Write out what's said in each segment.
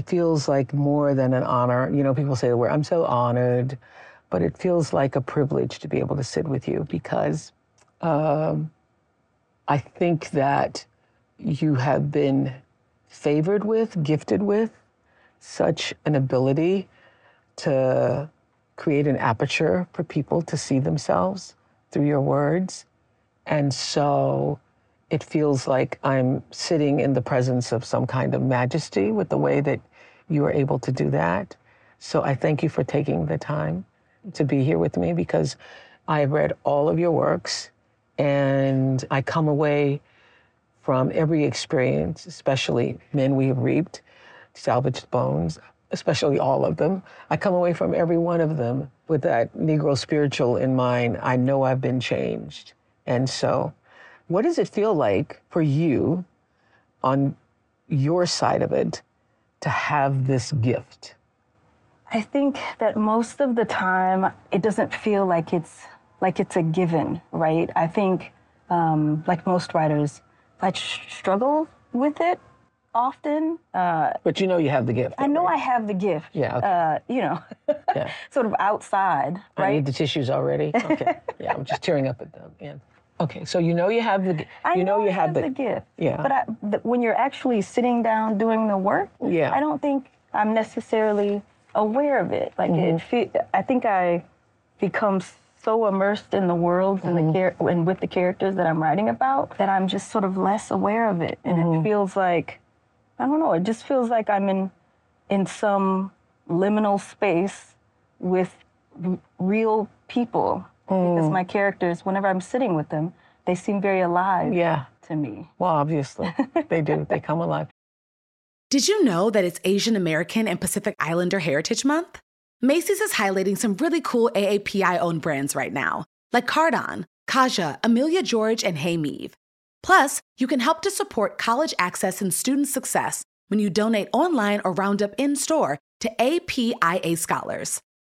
it feels like more than an honor. You know, people say the word, I'm so honored, but it feels like a privilege to be able to sit with you because um, I think that you have been favored with, gifted with such an ability to create an aperture for people to see themselves through your words. And so it feels like I'm sitting in the presence of some kind of majesty with the way that you were able to do that. So I thank you for taking the time to be here with me because I've read all of your works and I come away from every experience, especially Men We Have Reaped, Salvaged Bones, especially all of them. I come away from every one of them with that Negro spiritual in mind. I know I've been changed. And so, what does it feel like for you on your side of it to have this gift? I think that most of the time it doesn't feel like it's like it's a given, right? I think, um, like most writers, I struggle with it often. Uh, but you know you have the gift. I know right? I have the gift. Yeah. Okay. Uh, you know, yeah. sort of outside, right? I need the tissues already. Okay. yeah, I'm just tearing up at them. Yeah. Okay, so you know you have the I you know, know you have, have the, the, gift. Yeah. But I, when you're actually sitting down doing the work, yeah. I don't think I'm necessarily aware of it. Like mm-hmm. it, I think I become so immersed in the world and Mm-hmm. the char- and with the characters that I'm writing about that I'm just sort of less aware of it, and Mm-hmm. it feels like I don't know. It just feels like I'm in in some liminal space with r- real people because Mm. my characters, whenever I'm sitting with them, they seem very alive Yeah. to me. Well, obviously they do. They come alive. Did you know that it's Asian American and Pacific Islander Heritage Month? Macy's is highlighting some really cool AAPI owned brands right now, like Cardon, Kaja, Amelia George, and Hey Meave. Plus, you can help to support college access and student success when you donate online or round up in store to APIA Scholars.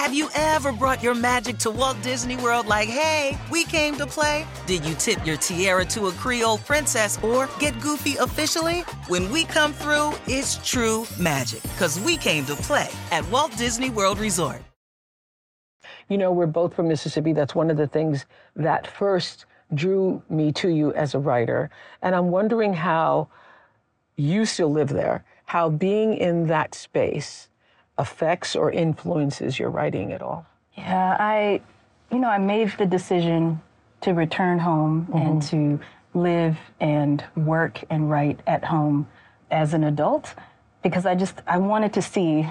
Have you ever brought your magic to Walt Disney World like, hey, we came to play? Did you tip your tiara to a Creole princess or get goofy officially? When we come through, it's true magic because we came to play at Walt Disney World Resort. You know, we're both from Mississippi. That's one of the things that first drew me to you as a writer. And I'm wondering how you still live there, how being in that space affects or influences your writing at all. Yeah, I, you know, I made the decision to return home and mm-hmm. to live and work and write at home as an adult because I just I wanted to see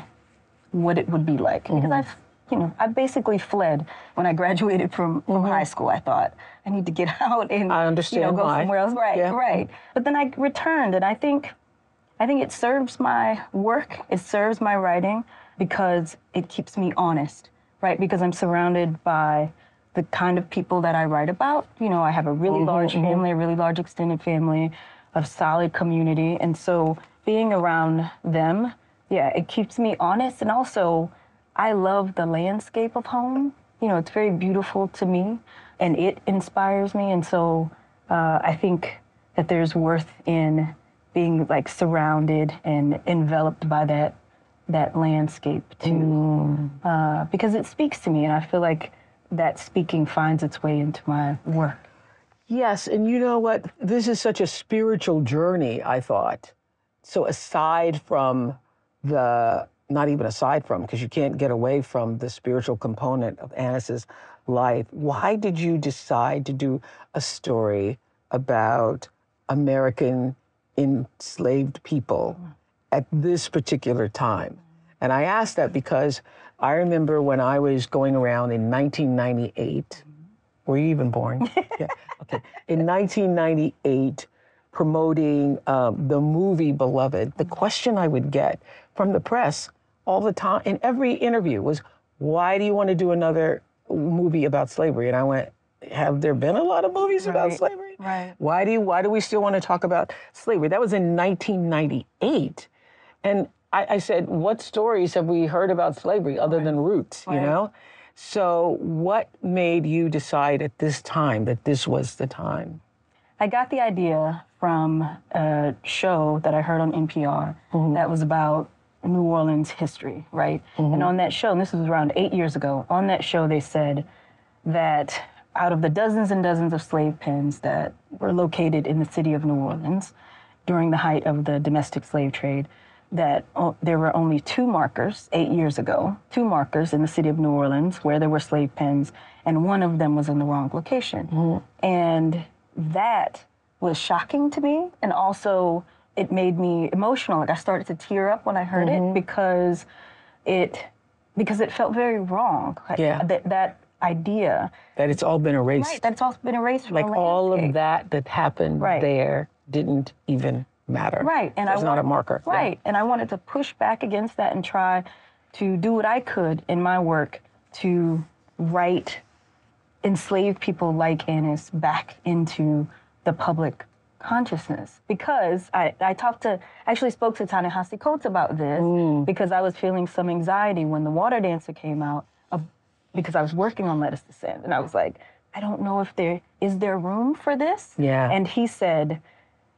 what it would be like because mm-hmm. I've you know I basically fled when I graduated from, from mm-hmm. high school. I thought I need to get out and I understand you know go why. somewhere else. Right, Yeah. right. But then I returned and I think I think it serves my work. It serves my writing. because it keeps me honest, right? Because I'm surrounded by the kind of people that I write about. You know, I have a really large family, a really large extended family, a solid community. And so being around them, yeah, it keeps me honest. And also, I love the landscape of home. You know, it's very beautiful to me and it inspires me. And so uh, I think that there's worth in being like surrounded and enveloped by that that landscape too, uh, because it speaks to me, and I feel like that speaking finds its way into my work. Yes, and you know what? This is such a spiritual journey, I thought. So, aside from the, not even aside from, because you can't get away from the spiritual component of Annis's life, why did you decide to do a story about American enslaved people at this particular time? And I ask that because I remember when I was going around in 1998. Were you even born? yeah. Okay. In 1998, promoting um, the movie Beloved, the question I would get from the press all the time in every interview was, "Why do you want to do another movie about slavery?" And I went, "Have there been a lot of movies about Right. slavery? Right. Why do you, why do we still want to talk about slavery?" That was in 1998, and I, I said, "What stories have we heard about slavery other than Roots?" You know. So, what made you decide at this time that this was the time? I got the idea from a show that I heard on NPR mm-hmm. that was about New Orleans history, right? Mm-hmm. And on that show, and this was around eight years ago, on that show they said that out of the dozens and dozens of slave pens that were located in the city of New Orleans during the height of the domestic slave trade, that oh, there were only two markers eight years ago, two markers in the city of New Orleans where there were slave pens, and one of them was in the wrong location. Mm-hmm. And that was shocking to me. And also, it made me emotional. Like I started to tear up when I heard it mm-hmm. because it because it felt very wrong. Like, Yeah. That, that idea, That it's all been erased. right? That's all been erased from like all of that that happened Right. there didn't even matter. Right, and it's not a marker. Yeah. Right, and I wanted to push back against that and try to do what I could in my work to write enslaved people like Annis back into the public consciousness because I, I talked to actually spoke to Ta-Nehisi Coates about this Mm. because I was feeling some anxiety when the water dancer came out because I was working on Let Us Descend and I was like I don't know if there is there room for this Yeah. and he said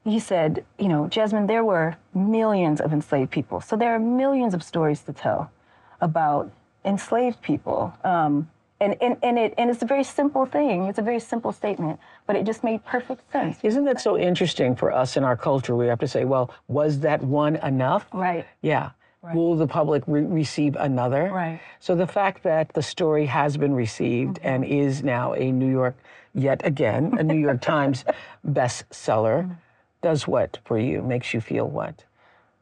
he said, you know, Jesmyn, there were millions of enslaved people. So there are millions of stories to tell about enslaved people. Um, and, and, and, it, and it's a very simple thing. It's a very simple statement, but it just made perfect sense. Isn't that so interesting for us in our culture? We have to say, well, was that one enough? Right. Yeah. Will the public re- receive another? Right. So the fact that the story has been received Mm-hmm. and is now a New York, yet again, a New York Times bestseller, Mm-hmm. does what for you? Makes you feel what?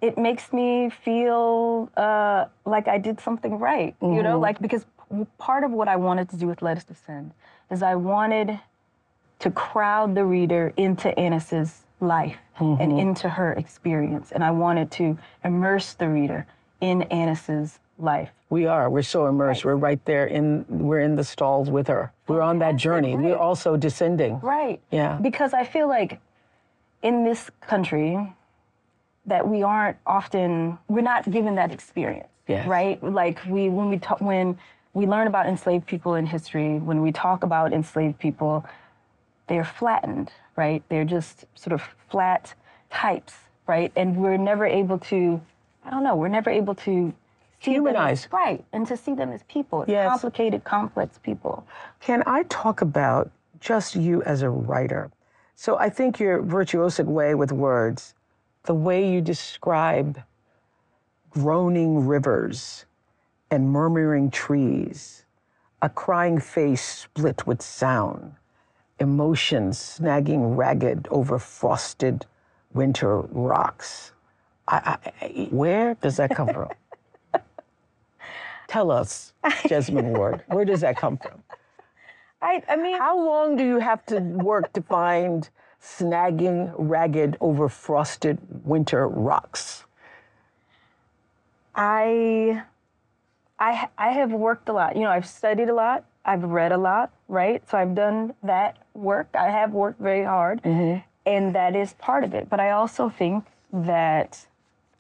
It makes me feel uh, like I did something right, you know, like because part of what I wanted to do with Let Us Descend is I wanted to crowd the reader into Annis's life and mm-hmm. into her experience. And I wanted to immerse the reader in Annis's life. We are. We're so immersed. We're right there in. We're in the stalls with her. We're on that journey. We're also descending. Right. Yeah. Because I feel like in this country that we aren't often we're not given that experience. Yes. Right? Like we when we talk when we learn about enslaved people in history, when we talk about enslaved people, they're flattened, right? They're just sort of flat types, right? And we're never able to I don't know, we're never able to see them as- Humanize. right, and to see them as people, as Yes. complicated, complex people. Can I talk about just you as a writer? So I think your virtuosic way with words, the way you describe groaning rivers and murmuring trees, a crying face split with sound, emotions snagging ragged over frosted winter rocks. I, I, where does that come from? Tell us, Jesmyn Ward, where does that come from? I I mean How long do you have to work to find snagging ragged over frosted winter rocks? I I I have worked a lot. You know, I've studied a lot. I've read a lot, right? So I've done that work. I have worked very hard, mm-hmm. and that is part of it. But I also think that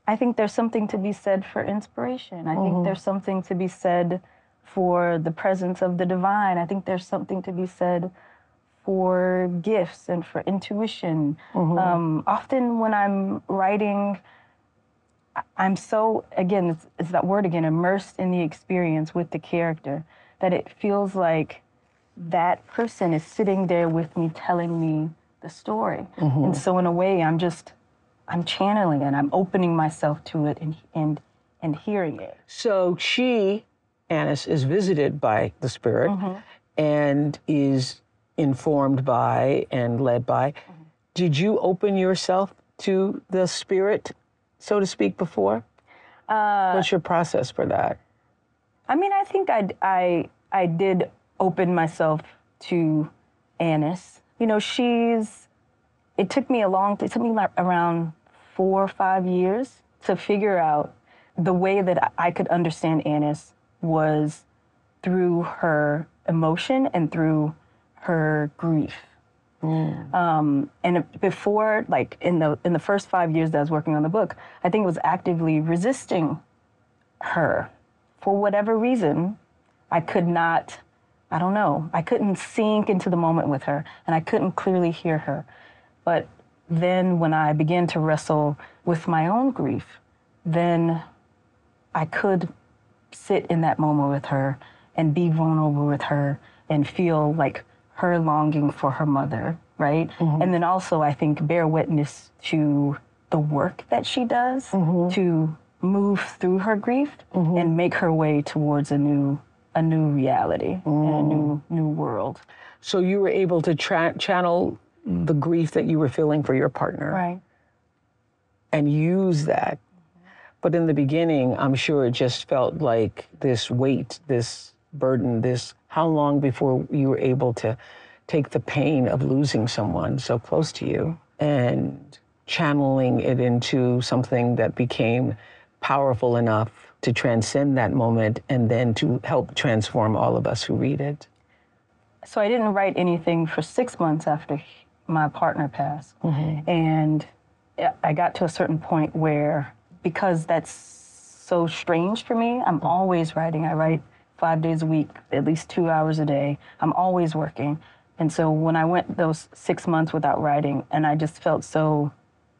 I think there's something to be said for inspiration. I think mm-hmm. there's something to be said for the presence of the divine. I think there's something to be said for gifts and for intuition. Mm-hmm. Um, often when I'm writing, I'm so, again, it's, it's that word again, immersed in the experience with the character, that it feels like that person is sitting there with me telling me the story. Mm-hmm. And so, in a way, I'm just, I'm channeling it. I'm opening myself to it and, and, and hearing it. So she, Annis, is visited by the spirit mm-hmm. and is informed by and led by. Mm-hmm. Did you open yourself to the spirit, so to speak, before? Uh, What's your process for that? I mean, I think I, I, I did open myself to Annis. You know, she's, it took me a long, it took me like around four or five years to figure out the way that I- could understand Annis was through her emotion and through her grief. Um, and before, like in the in the first five years that I was working on the book, I think it was actively resisting her for whatever reason, I could not, I don't know, I couldn't sink into the moment with her and I couldn't clearly hear her. But then when I began to wrestle with my own grief, then I could sit in that moment with her and be vulnerable with her and feel like her longing for her mother, right? Mm-hmm. And then also, I think, bear witness to the work that she does mm-hmm. to move through her grief mm-hmm. and make her way towards a new a new reality and a mm. new new world. So you were able to tra- channel mm. the grief that you were feeling for your partner Right. and use that. But in the beginning, I'm sure it just felt like this weight, this burden, this how long before you were able to take the pain of losing someone so close to you and channeling it into something that became powerful enough to transcend that moment and then to help transform all of us who read it. So I didn't write anything for six months after my partner passed. Mm-hmm. And I got to a certain point where, because that's so strange for me, I'm always writing. I write five days a week, at least two hours a day. I'm always working. And so when I went those six months without writing, and I just felt so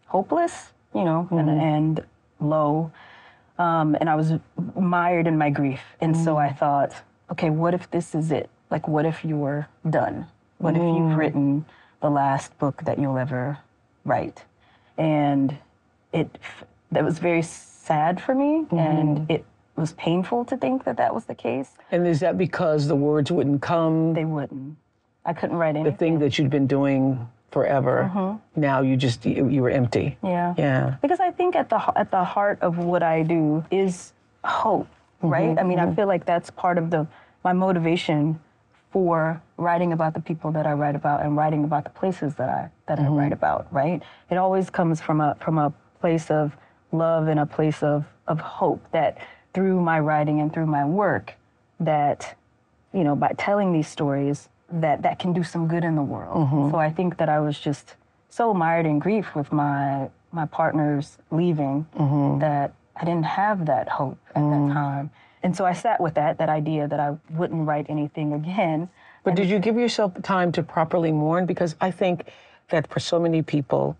hopeless, you know, and, mm-hmm. and low, um, and I was mired in my grief. And so I mm. thought, okay, what if this is it? Like, what if you're done? What if you've mm. written the last book that you'll ever write? And it that was very sad for me, and mm-hmm. it was painful to think that that was the case. And is that because the words wouldn't come? They wouldn't. I couldn't write anything. the thing that you'd been doing forever, uh-huh. now you just you, you were empty. Yeah. Yeah. Because I think at the at the heart of what I do is hope, right? I mm-hmm. mean, I mm-hmm. feel like that's part of the my motivation for writing about the people that I write about and writing about the places that I that I mm-hmm. write about, right? It always comes from a from a place of love and a place of of hope that through my writing and through my work that you know, by telling these stories, that that can do some good in the world. Mm-hmm. So I think that I was just so mired in grief with my my partners leaving mm-hmm. that I didn't have that hope at that mm-hmm. time. And so I sat with that that idea that I wouldn't write anything again. But did you give yourself time to properly mourn? Because I think that for so many people,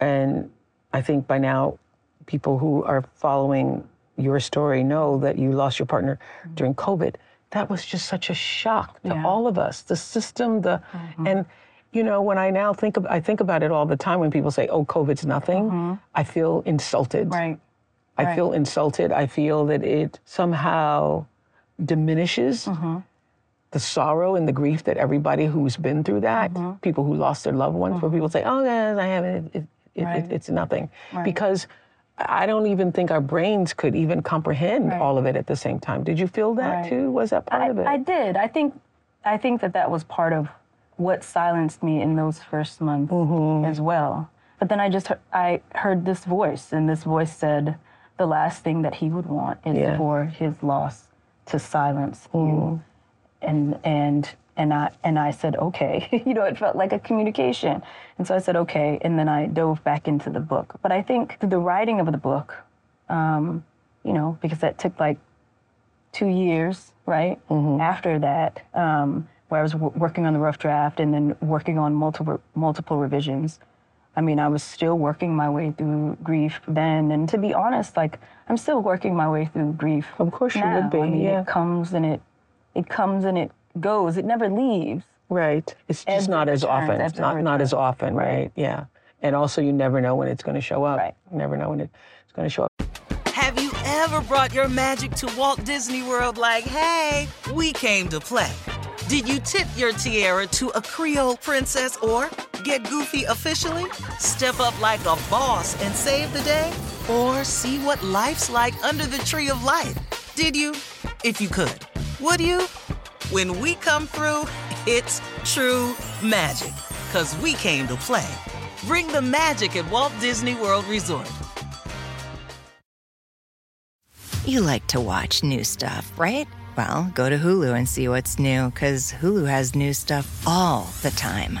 and I think by now people who are following your story know that you lost your partner during COVID. That was just such a shock to Yeah. all of us. The system, the and you know when I now think of, I think about it all the time when people say, "Oh, COVID's nothing," I feel insulted. Right. I Right. feel insulted. I feel that it somehow diminishes Mm-hmm. the sorrow and the grief that everybody who's been through that, Mm-hmm. people who lost their loved ones, where people say, "Oh, yes, I haven't. It, it, Right. it, it's nothing," because I don't even think our brains could even comprehend Right. all of it at the same time. Did you feel that Right. too? Was that part I, of it? I did. I think I think that that was part of what silenced me in those first months mm-hmm. as well. But then I just heard, I heard this voice, and this voice said the last thing that he would want is Yeah. for his loss to silence you. Mm-hmm. And and and I and I said okay. you know, it felt like a communication. And so I said okay, and then I dove back into the book. But I think the writing of the book, um, you know, because that took like two years, right? After that, um, where I was w- working on the rough draft and then working on multiple multiple revisions. I mean, I was still working my way through grief then, and to be honest, like I'm still working my way through grief. Of course you now. would be, I mean, yeah. it comes and it it comes and it goes. It never leaves. Right. It's just Ebbs not as returns, often. ebbs It's not not as returns. often, right? Yeah. And also, you never know when it's going to show up. Right. You never know when it's going to show up. Have you ever brought your magic to Walt Disney World like, hey, we came to play? Did you tip your tiara to a Creole princess or get goofy officially? Step up like a boss and save the day? Or see what life's like under the tree of life? Did you? If you could. Would you? When we come through, it's true magic. Cause we came to play. Bring the magic at Walt Disney World Resort. You like to watch new stuff, right? Well, go to Hulu and see what's new, because Hulu has new stuff all the time.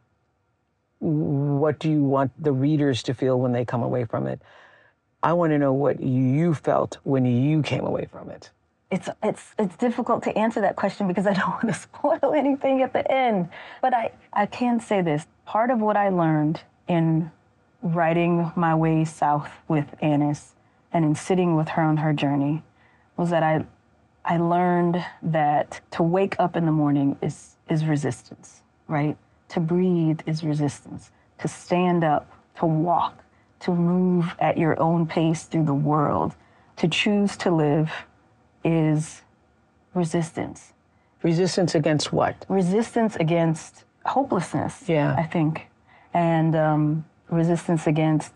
what do you want the readers to feel when they come away from it? I want to know what you felt when you came away from it. It's it's it's difficult to answer that question because I don't want to spoil anything at the end. But I I can say this. Part of what I learned in writing my way south with Annis and in sitting with her on her journey was that I I learned that to wake up in the morning is is resistance, right? To breathe is resistance. To stand up, to walk, to move at your own pace through the world, to choose to live is resistance. Resistance against what? Resistance against hopelessness, Yeah. I think, and um, resistance against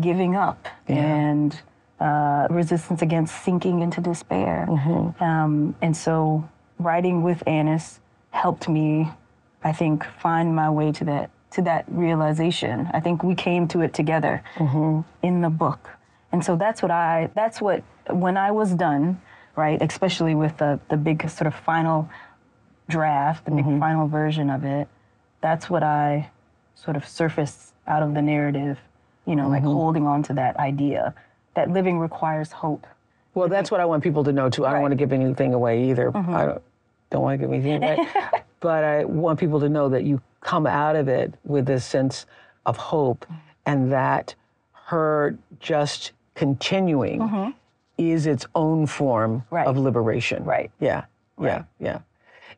giving up and uh, resistance against sinking into despair. Um, and so writing with Annis helped me, I think, find my way to that to that realization. I think we came to it together mm-hmm. in the book. And so that's what I that's what when I was done, right, especially with the the big sort of final draft, the big mm-hmm. final version of it, that's what I sort of surfaced out of the narrative, you know, like mm-hmm. holding on to that idea that living requires hope. Well, that's what I want people to know too. I don't want to give anything away either. I don't, don't want to give anything away. but I want people to know that you come out of it with this sense of hope and that her just continuing mm-hmm. is its own form Right. of liberation. Right. Yeah. Yeah. Yeah.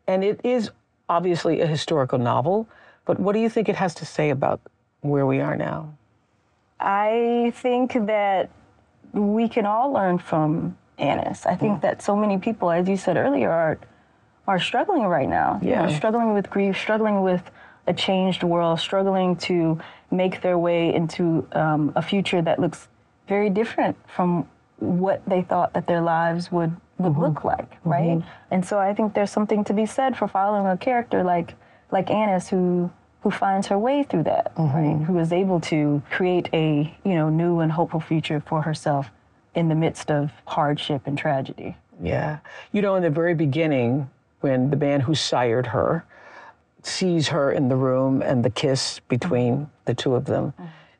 And it is obviously a historical novel, but what do you think it has to say about where we are now? I think that we can all learn from Annis. I think mm. that so many people, as you said earlier, are are struggling right now. You know, Yeah. struggling with grief, struggling with a changed world, struggling to make their way into um, a future that looks very different from what they thought that their lives would would mm-hmm. look like, mm-hmm. right? And so I think there's something to be said for following a character like like Annis who who finds her way through that, right? Mm-hmm. Who is able to create a, you know, new and hopeful future for herself in the midst of hardship and tragedy. Yeah. You know, in the very beginning, when the man who sired her sees her in the room and the kiss between the two of them,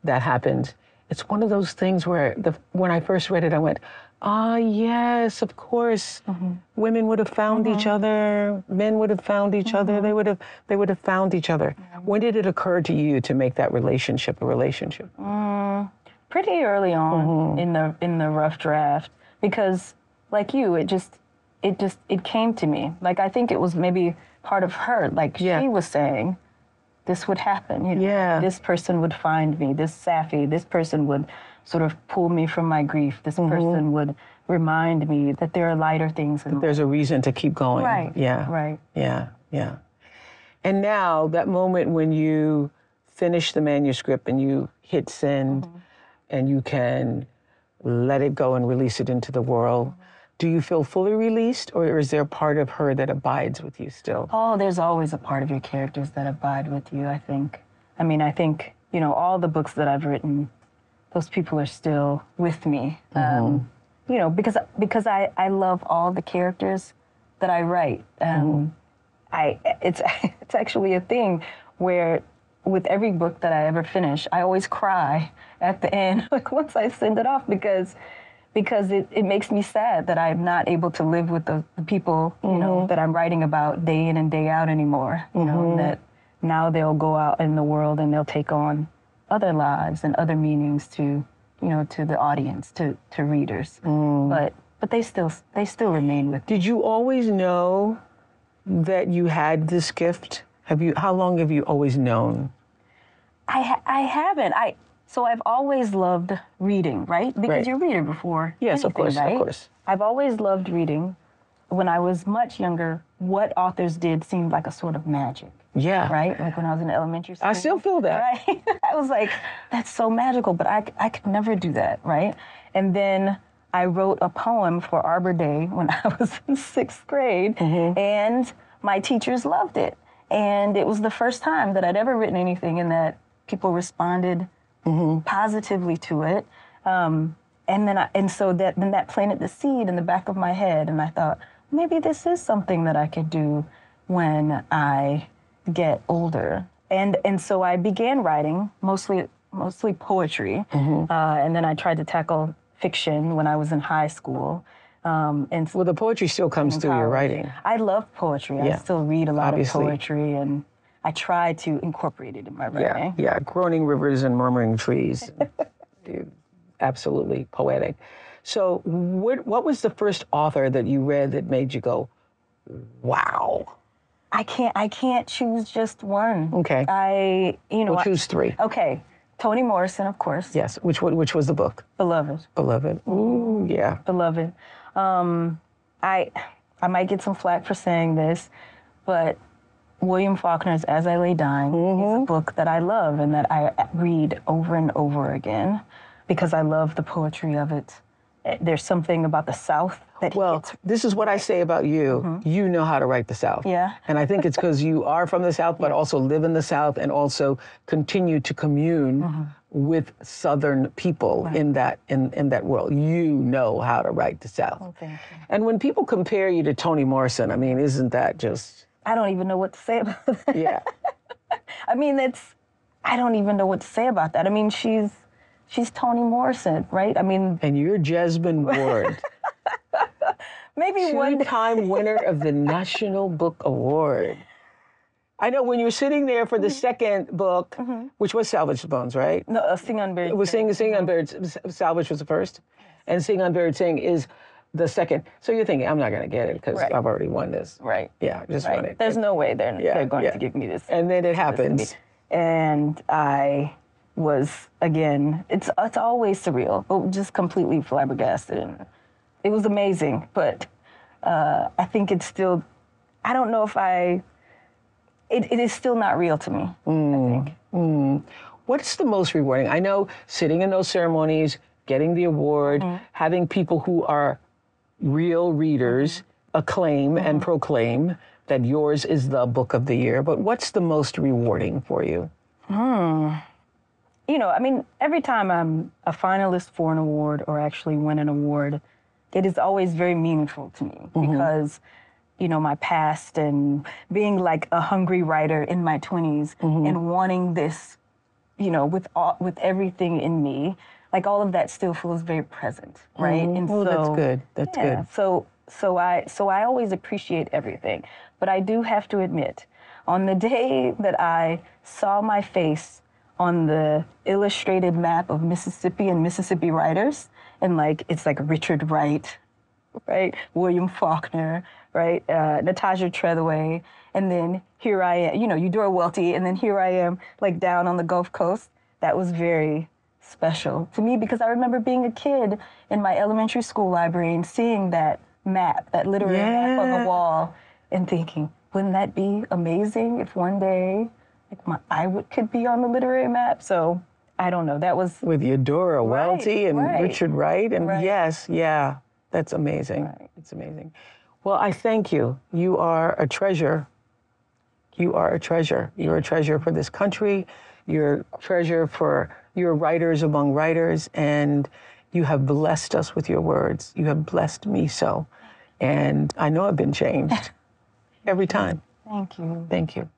that happened. It's one of those things where the, when I first read it, I went, ah, yes, of course. Mm-hmm. Women would have found each mm-hmm. other. Men would have found each other. They mm-hmm. would have, they would have found each other. When did it occur to you to make that relationship a relationship? Mm, pretty early on in the in the rough draft because like you it just it just it came to me like i think it was maybe part of her like Yeah. she was saying this would happen you know Yeah. this person would find me this safi this person would sort of pull me from my grief this person would remind me that there are lighter things in There's a reason to keep going. Right, Yeah. right. Yeah. Yeah. And now that moment when you finish the manuscript and you hit send Mm-hmm. and you can let it go and release it into the world, do you feel fully released or is there a part of her that abides with you still? Oh, there's always a part of your characters that abide with you, I think. I mean, I think, you know, all the books that I've written, those people are still with me. Um, you know, because because I, I love all the characters that I write. Um, I it's it's actually a thing where with every book that I ever finish, I always cry at the end, like once I send it off because because it, it makes me sad that I'm not able to live with the, the people, you know, mm-hmm. that I'm writing about day in and day out anymore. You know, mm-hmm. that now they'll go out in the world and they'll take on other lives and other meanings to, you know, to the audience, to, to readers. Mm. But but they still they still remain with Did you always know that you had this gift? Have you how long have you always known? I ha- I haven't. I so I've always loved reading, right? Because Right. you're a reader before. Yes, of anything, course, of course. I've always loved reading. When I was much younger, what authors did seemed like a sort of magic, Yeah. right? Like when I was in elementary school. I still feel that. Right? I was like, that's so magical, but I, I could never do that, right? And then I wrote a poem for Arbor Day when I was in sixth grade, Mm-hmm. and my teachers loved it. And it was the first time that I'd ever written anything and that people responded Mm-hmm. positively to it. Um, and then I, and so that then that planted the seed in the back of my head, and I thought maybe this is something that I could do when I get older. And and so I began writing mostly mostly poetry, Mm-hmm. uh, and then I tried to tackle fiction when I was in high school. Um, and Well, the poetry still comes through your writing. I love poetry. I still read a lot Obviously. of poetry, and I try to incorporate it in my writing. yeah. Groaning rivers and murmuring trees. Dude, Absolutely poetic. So, what what was the first author that you read that made you go, "Wow"? I can't. I can't choose just one. Okay. I, you know. We'll choose three. okay. Toni Morrison, of course. Yes. Which? Which was the book? Beloved. Beloved. Ooh, yeah. Beloved. Um, I, I might get some flack for saying this, but William Faulkner's As I Lay Dying is a mm-hmm. book that I love and that I read over and over again because I love the poetry of it. Eh, There's something about the South that Well, this is what I say about you. Mm-hmm. You know how to write the South. Yeah. And I think it's because you are from the South, but also live in the South and also continue to commune mm-hmm. with Southern people in that in, in that world. You know how to write the South. Oh, thank you. And when people compare you to Toni Morrison, I mean, isn't that just I don't even know what to say about that. yeah. I mean, it's I don't even know what to say about that. I mean, she's she's Toni Morrison, right? I mean, and you're Jesmyn Ward, maybe one two-time winner of the National Book Award. I know when you're sitting there for the second book, which was Salvage the Bones, right? No, uh, Sing, Unburied. It was Sing, Sing, Unburied, Salvage was the first, and Sing, Unburied, Sing is the second. So you're thinking, I'm not going to get it because Right. I've already won this. Right. Yeah, just won Right. it. There's no way they're, Yeah, they're going yeah. to give me this. And then it happens. And I was again. It's it's always surreal, but just completely flabbergasted, and it was amazing. But uh, I think it's still. I don't know if I. It, it is still not real to me. I hmm. think. Hmm. What's the most rewarding? I know sitting in those ceremonies, getting the award, mm-hmm. having people who are real readers mm-hmm. acclaim and mm-hmm. proclaim that yours is the book of the year. But what's the most rewarding for you? Hmm. you know, I mean, every time I'm a finalist for an award or actually win an award, it is always very meaningful to me mm-hmm. because, you know, my past and being like a hungry writer in my 20s and wanting this, you know, with all, with everything in me, like all of that still feels very present, right? And Oh, that's good. That's yeah, good. So so I so I always appreciate everything, but I do have to admit, on the day that I saw my face on the illustrated map of Mississippi and Mississippi writers, and like it's like Richard Wright, right, William Faulkner, right, uh, Natasha Trethewey, and then here I am, you know, Eudora Welty, and then here I am, like down on the Gulf Coast. That was very special to me because I remember being a kid in my elementary school library and seeing that map, that literary map on the wall, and thinking, wouldn't that be amazing if one day like my I would could be on the literary map? So I don't know. That was with Eudora Right, Welty and right. Richard Wright, and Right. yes, yeah, that's amazing. It's amazing. Well, I thank you. You are a treasure. You are a treasure. You're a treasure for this country. You're a treasure for your writers among writers, and you have blessed us with your words. You have blessed me so, and I know I've been changed every time. Thank you. Thank you.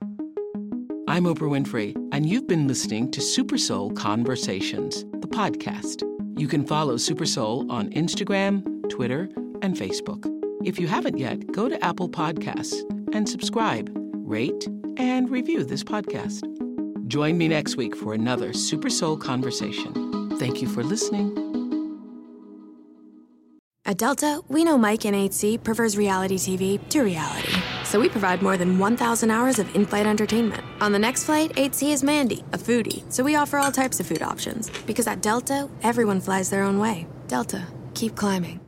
I'm Oprah Winfrey, and you've been listening to Super Soul Conversations, the podcast. You can follow Super Soul on Instagram, Twitter, and Facebook. If you haven't yet, go to Apple Podcasts and subscribe, rate, and review this podcast. Join me next week for another Super Soul Conversation. Thank you for listening. At Delta, we know Mike in 8C prefers reality TV to reality. So we provide more than 1,000 hours of in flight entertainment. On the next flight, 8C is Mandy, a foodie. So we offer all types of food options. Because at Delta, everyone flies their own way. Delta, keep climbing.